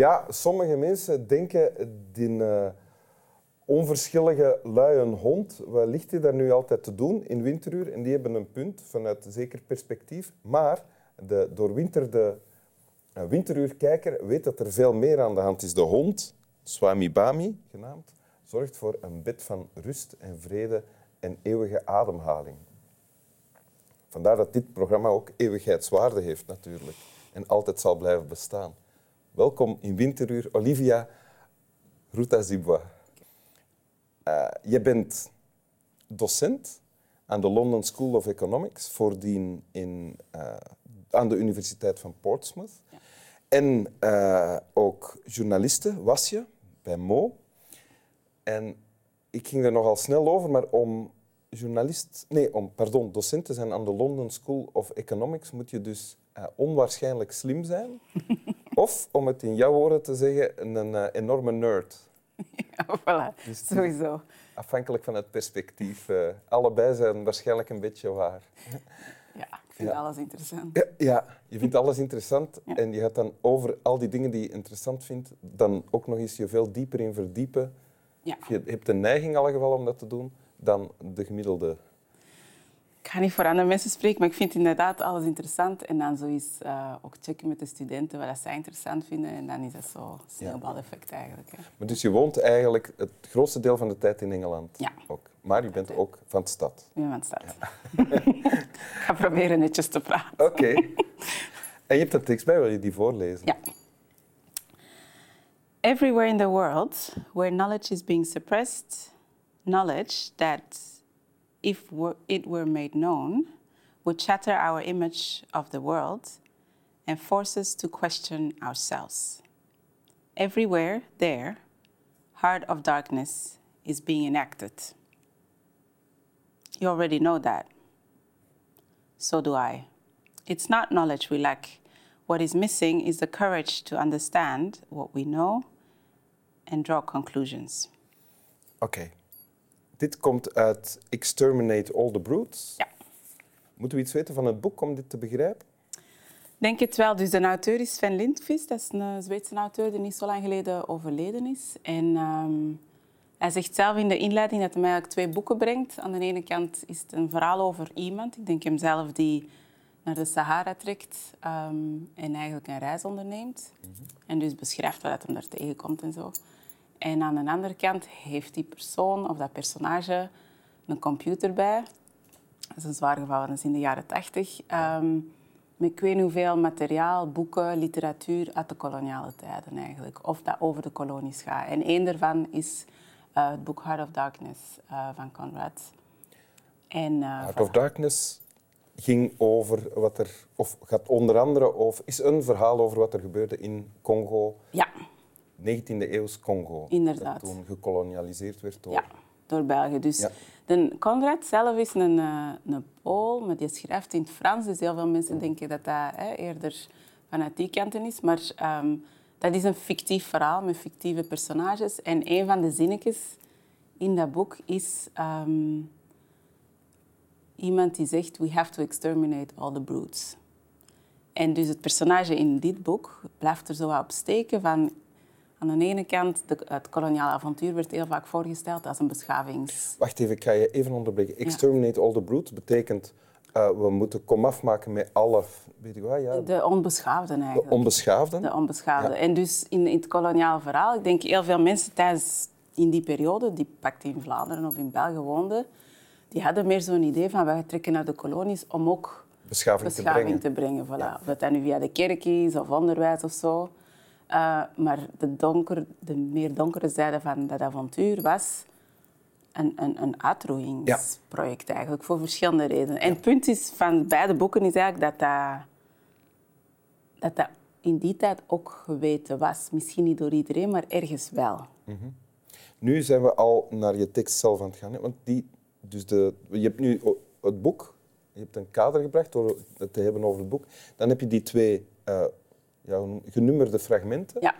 Ja, sommige mensen denken die eh, onverschillige luie hond, wat ligt hij daar nu altijd te doen in winteruur? En die hebben een punt vanuit een zeker perspectief. Maar de doorwinterde uh, winteruurkijker weet dat er veel meer aan de hand is. De hond, Swami Bami genaamd, zorgt voor een bed van rust en vrede en eeuwige ademhaling. Vandaar dat dit programma ook eeuwigheidswaarde heeft natuurlijk en altijd zal blijven bestaan. Welkom in Winteruur, Olivia Ruta Zibwa. Uh, je bent docent aan de London School of Economics, voordien in, uh, aan de Universiteit van Portsmouth. Ja. En uh, ook journaliste was je bij Mo. En ik ging er nogal snel over, maar om journalist, nee, om pardon, docent te zijn aan de London School of Economics moet je dus uh, onwaarschijnlijk slim zijn. of, om het in jouw woorden te zeggen, een uh, enorme nerd. Ja, voilà, dus sowieso. Afhankelijk van het perspectief. Uh, allebei zijn waarschijnlijk een beetje waar. Ja, ik vind ja. alles interessant. Ja, ja, je vindt alles interessant ja. en je gaat dan over al die dingen die je interessant vindt, dan ook nog eens je veel dieper in verdiepen. Je hebt de neiging al geval om dat te doen dan de gemiddelde? Ik ga niet voor andere mensen spreken, maar ik vind inderdaad alles interessant. En dan zo eens uh, ook checken met de studenten wat zij interessant vinden. En dan is dat zo sneeuwbaleffect eigenlijk. Hè. Maar dus je woont eigenlijk het grootste deel van de tijd in Engeland? Ja. Ook. Maar je bent ook van de stad? Ik ben van de stad. Ja. ik ga proberen netjes te praten. Oké. Okay. En je hebt een tekst bij, wil je die voorlezen? Ja. Everywhere in the world where knowledge is being suppressed knowledge that, if it were made known, would shatter our image of the world and force us to question ourselves. Everywhere there, heart of darkness is being enacted. You already know that. So do I. It's not knowledge we lack. What is missing is the courage to understand what we know and draw conclusions. Okay. Dit komt uit Exterminate All the Brutes. Ja. Moeten we iets weten van het boek om dit te begrijpen? Denk het wel. Dus de auteur is Sven Lindqvist. Dat is een Zweedse auteur die niet zo lang geleden overleden is. En um, hij zegt zelf in de inleiding dat hij eigenlijk twee boeken brengt. Aan de ene kant is het een verhaal over iemand. Ik denk hemzelf die naar de Sahara trekt um, en eigenlijk een reis onderneemt. Mm -hmm. En dus beschrijft wat hij daar tegenkomt en zo. En aan de andere kant heeft die persoon of dat personage een computer bij. Dat is een zwaar geval, dat is in de jaren tachtig. Um, met ik weet niet hoeveel materiaal, boeken, literatuur uit de koloniale tijden eigenlijk. Of dat over de kolonies gaat. En één daarvan is uh, het boek Heart of Darkness uh, van Conrad. En, uh, Heart of Darkness ging over wat er, of gaat onder andere over, is een verhaal over wat er gebeurde in Congo. Ja. 19e eeuws Congo. Inderdaad. Dat toen gekolonialiseerd werd door... Ja, door België. Dus ja. de Conrad zelf is een, uh, een Pool, maar die schrijft in het Frans. Dus heel veel mensen denken dat dat hè, eerder vanuit die kanten is. Maar um, dat is een fictief verhaal met fictieve personages. En een van de zinnetjes in dat boek is... Um, iemand die zegt... We have to exterminate all the brutes. En dus het personage in dit boek blijft er zo op steken van aan de ene kant, de, het koloniale avontuur werd heel vaak voorgesteld als een beschavings... Wacht even, ik ga je even onderbreken. Exterminate ja. all the brutes betekent... Uh, we moeten komaf maken met alle... Weet je wat, ja. De onbeschaafden eigenlijk. De onbeschaafden? De onbeschaafden. Ja. En dus in, in, het koloniale verhaal, ik denk heel veel mensen tijdens in die periode, die pakt in Vlaanderen of in België woonden, die hadden meer zo'n idee van we trekken naar de kolonies om ook beschaving, beschaving te brengen. Te brengen voilà. ja. Of dat dan nu via de kerk is of onderwijs of zo. Uh, maar de, donker, de meer donkere zijde van dat avontuur was een, een, een uitroeiingsproject ja. eigenlijk, voor verschillende redenen. En het punt is van beide boeken is eigenlijk dat dat, dat, dat in die tijd ook geweten was. Misschien niet door iedereen, maar ergens wel. Mm -hmm. Nu zijn we al naar je tekst zelf aan het gaan. Hè? Want die, dus de, je hebt nu het boek, je hebt een kader gebracht door het te hebben over het boek. Dan heb je die twee uh, ja, genummerde fragmenten. Ja.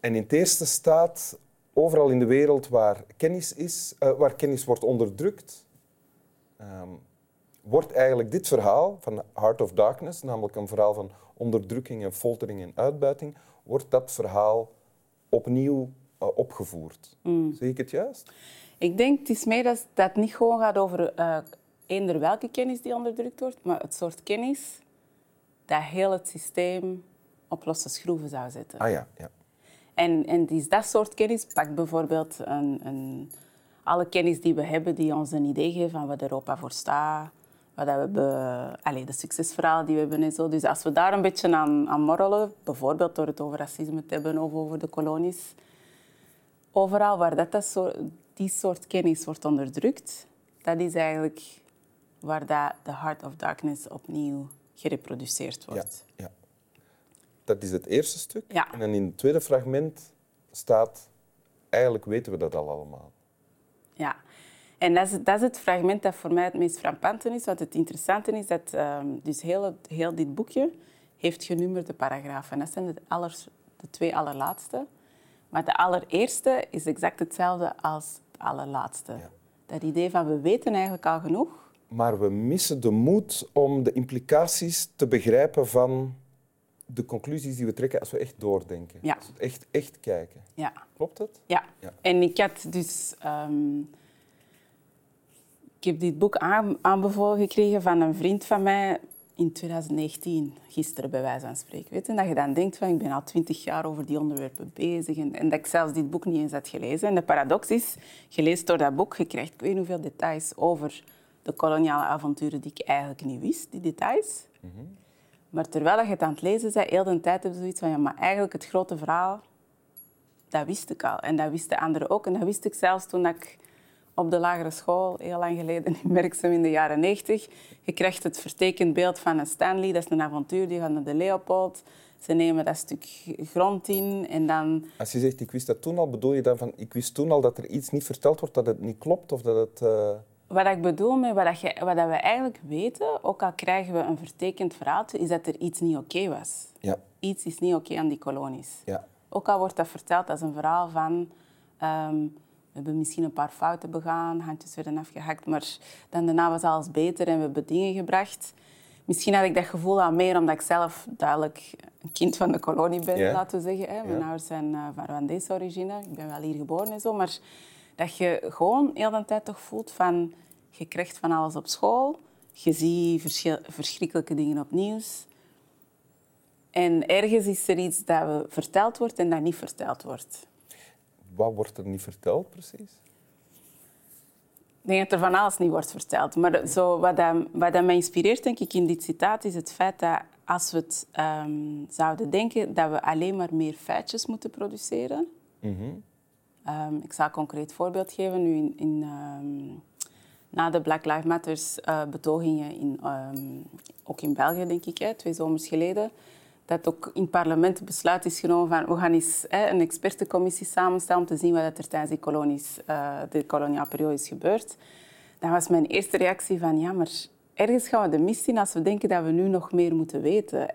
En in het eerste staat overal in de wereld waar kennis is, uh, waar kennis wordt onderdrukt, um, wordt eigenlijk dit verhaal van Heart of Darkness, namelijk een verhaal van onderdrukking en foltering en uitbuiting, wordt dat verhaal opnieuw uh, opgevoerd. Mm. Zeg ik het juist? Ik denk het is meer dat het niet gewoon gaat over uh, eender welke kennis die onderdrukt wordt, maar het soort kennis dat heel het systeem op losse schroeven zou zetten. Ah ja, ja. En, en is dat soort kennis, pak bijvoorbeeld een, een, alle kennis die we hebben die ons een idee geven van wat Europa voor staat, wat we hebben, allez, de succesverhalen die we hebben en zo. Dus als we daar een beetje aan, aan morrelen, bijvoorbeeld door het over racisme te hebben of over de kolonies, overal waar dat, dat soort, die soort kennis wordt onderdrukt, dat is eigenlijk waar dat de Heart of Darkness opnieuw gereproduceerd wordt. Ja, ja. Dat is het eerste stuk. Ja. En dan in het tweede fragment staat, eigenlijk weten we dat al allemaal. Ja, en dat is, dat is het fragment dat voor mij het meest frappante is. Want het interessante is dat um, dus heel, heel dit boekje heeft genummerde paragrafen. En dat zijn de, aller, de twee allerlaatste. Maar de allereerste is exact hetzelfde als het allerlaatste. Ja. Dat idee van we weten eigenlijk al genoeg. Maar we missen de moed om de implicaties te begrijpen van de conclusies die we trekken als we echt doordenken. Ja. Als we echt, echt kijken. Ja. Klopt het? Ja. ja. En ik had dus... Um, ik heb dit boek aanbevolen gekregen van een vriend van mij in 2019, gisteren bij wijze van spreken. Weet je? Dat je dan denkt van ik ben al twintig jaar over die onderwerpen bezig en, en, dat ik zelfs dit boek niet eens had gelezen. En de paradox is, je leest door dat boek, je krijgt ik weet niet hoeveel details over de koloniale avonturen die ik eigenlijk niet wist, die details. Mm -hmm. Maar terwijl je het aan het lezen bent, heel de tijd heb je zoiets van ja, maar eigenlijk het grote verhaal, dat wist ik al. En dat wisten anderen ook. En dat wist ik zelfs toen ik op de lagere school, heel lang geleden in Merksem in de jaren 90. Je krijgt het vertekend beeld van een Stanley, dat is een avontuur, die gaat naar de Leopold. Ze nemen dat stuk grond in en dan... Als je zegt, ik wist dat toen al, bedoel je dan van, ik wist toen al dat er iets niet verteld wordt, dat het niet klopt of dat het... Uh... Wat ik bedoel met wat, je, wat we eigenlijk weten, ook al krijgen we een vertekend verhaal, is dat er iets niet oké was. Ja. Iets is niet oké aan die kolonies. Ja. Ook al wordt dat verteld als een verhaal van... Um, we hebben misschien een paar fouten begaan, handjes werden afgehakt, maar dan daarna was alles beter en we hebben dingen gebracht. Misschien had ik dat gevoel al meer omdat ik zelf duidelijk een kind van de kolonie ben, laten we zeggen. Hè. Mijn ouders zijn uh, van Rwandese origine, ik ben wel hier geboren en zo, maar dat je gewoon heel de tijd toch voelt van je krijgt van alles op school, je ziet verschrikkelijke dingen op nieuws. En ergens is er iets dat verteld wordt en dat niet verteld wordt wat wordt er niet verteld precies? Ik denk dat er van alles niet wordt verteld. Maar zo, wat, dat, wat dat mij inspireert denk ik, in dit citaat is het feit dat als we het um, zouden denken dat we alleen maar meer feitjes moeten produceren. Mm -hmm. Um, ik zal een concreet voorbeeld geven. Nu in, in um, na de Black Lives Matter uh, betogingen, in, ook in België denk ik, hè, twee zomers geleden, dat ook in het parlement besluit is genomen van we gaan eens hè, een expertencommissie samenstellen om te zien wat er tijdens die kolonies, uh, de koloniale periode is gebeurd. Dan was mijn eerste reactie van ja, maar ergens gaan we de mis zien als we denken dat we nu nog meer moeten weten.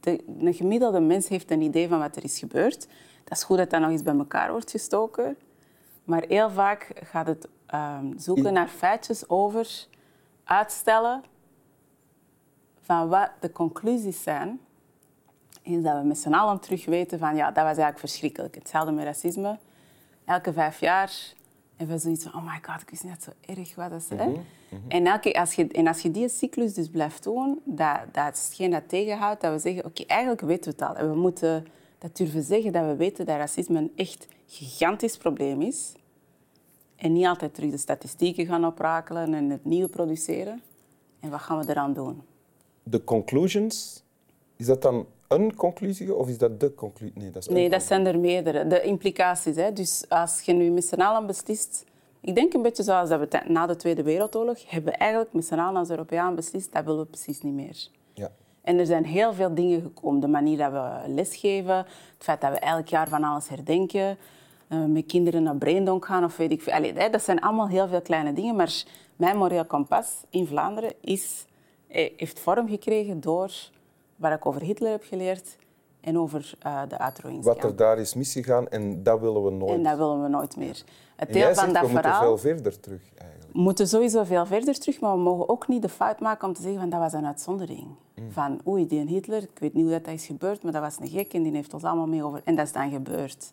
De, een gemiddelde mens heeft een idee van wat er is gebeurd. Dat is goed dat dat nog eens bij elkaar wordt gestoken. Maar heel vaak gaat het um, zoeken naar feitjes over uitstellen van wat de conclusies zijn is dat we met z'n allen terug weten van ja, dat was eigenlijk verschrikkelijk. Hetzelfde met racisme. Elke vijf jaar hebben we zoiets van oh my god, ik wist net zo erg wat dat is. Mm -hmm. en, elke, als je, en als je die cyclus dus blijft doen, dat, dat is hetgeen dat tegenhoudt, dat we zeggen oké, eigenlijk weten we het al. En we moeten dat durven zeggen dat we weten dat racisme een echt gigantisch probleem is. En niet altijd terug de statistieken gaan oprakelen en het nieuwe produceren. En wat gaan we eraan doen? De conclusions, is dat dan een conclusie of is dat de conclusie? Nee, dat, is nee, dat zijn er meerdere. De implicaties. Hè. Dus als je nu met z'n allen beslist... Ik denk een beetje zoals dat we na de Tweede Wereldoorlog... hebben we eigenlijk met z'n allen als Europeaan beslist... dat willen we precies niet meer. Ja. En er zijn heel veel dingen gekomen. De manier dat we lesgeven, het feit dat we elk jaar van alles herdenken... Uh, met kinderen naar Braindonk gaan of weet ik veel. Allee, dat zijn allemaal heel veel kleine dingen. Maar mijn moreel kompas in Vlaanderen is, eh, heeft vorm gekregen door waar ik over Hitler heb geleerd en over uh, de uitroeiingskamp. Wat er daar is misgegaan en dat willen we nooit. En dat willen we nooit meer. Het deel van dat we verhaal... moeten veel verder terug eigenlijk. We moeten sowieso veel verder terug, maar we mogen ook niet de fout maken om te zeggen van dat was een uitzondering. Van oei, die Hitler, ik weet niet hoe dat is gebeurd, maar dat was een gek en die heeft ons allemaal mee over... En dat is dan gebeurd.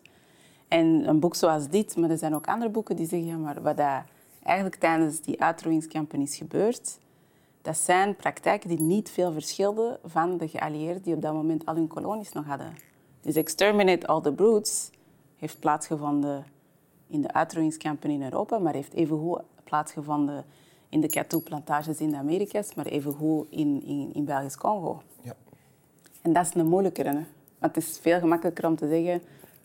En een boek zoals dit, maar er zijn ook andere boeken die zeggen, ja, maar wat dat eigenlijk tijdens die uitroeiingskampen is gebeurd, dat zijn praktijken die niet veel verschilden van de geallieerden die op dat moment al hun kolonies nog hadden. Dus Exterminate All the Brutes heeft plaatsgevonden in de uitroeiingskampen in Europa, maar heeft evengoed plaatsgevonden in de katoenplantages in de Amerika's, maar evengoed in, in, in Belgisch-Congo. Ja. En dat is een moeilijkere. Hè? Want het is veel gemakkelijker om te zeggen,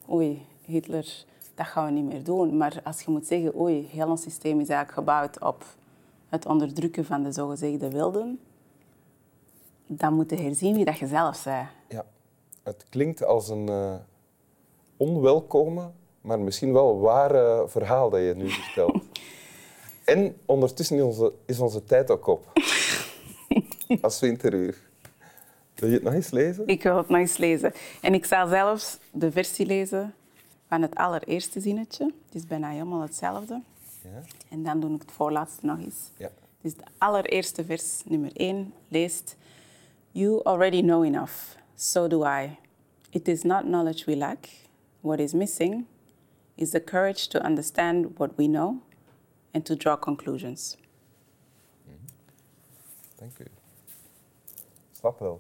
oei, Hitler, dat gaan we niet meer doen. Maar als je moet zeggen, oei, heel ons systeem is eigenlijk gebouwd op het onderdrukken van de zogezegde wilden, dan moet je herzien wie dat je zelf bent. ja. Het klinkt als een eh, onwelkome, maar misschien wel ware verhaal dat je nu vertelt. En ondertussen is onze, is onze tijd ook op. als winteruur. Wil je het nog eens lezen? Ik wil het nog eens lezen. En ik zal zelfs de versie lezen van het allereerste zinnetje. Het is bijna helemaal hetzelfde. Ja. En dan doe ik het voorlaatste nog eens. Ja. Dus de allereerste vers, nummer 1, leest... You already know enough, so do I. It is not knowledge we lack. What is missing is the courage to understand what we know and to draw conclusions. Mm-hmm. Thank you. Slapel.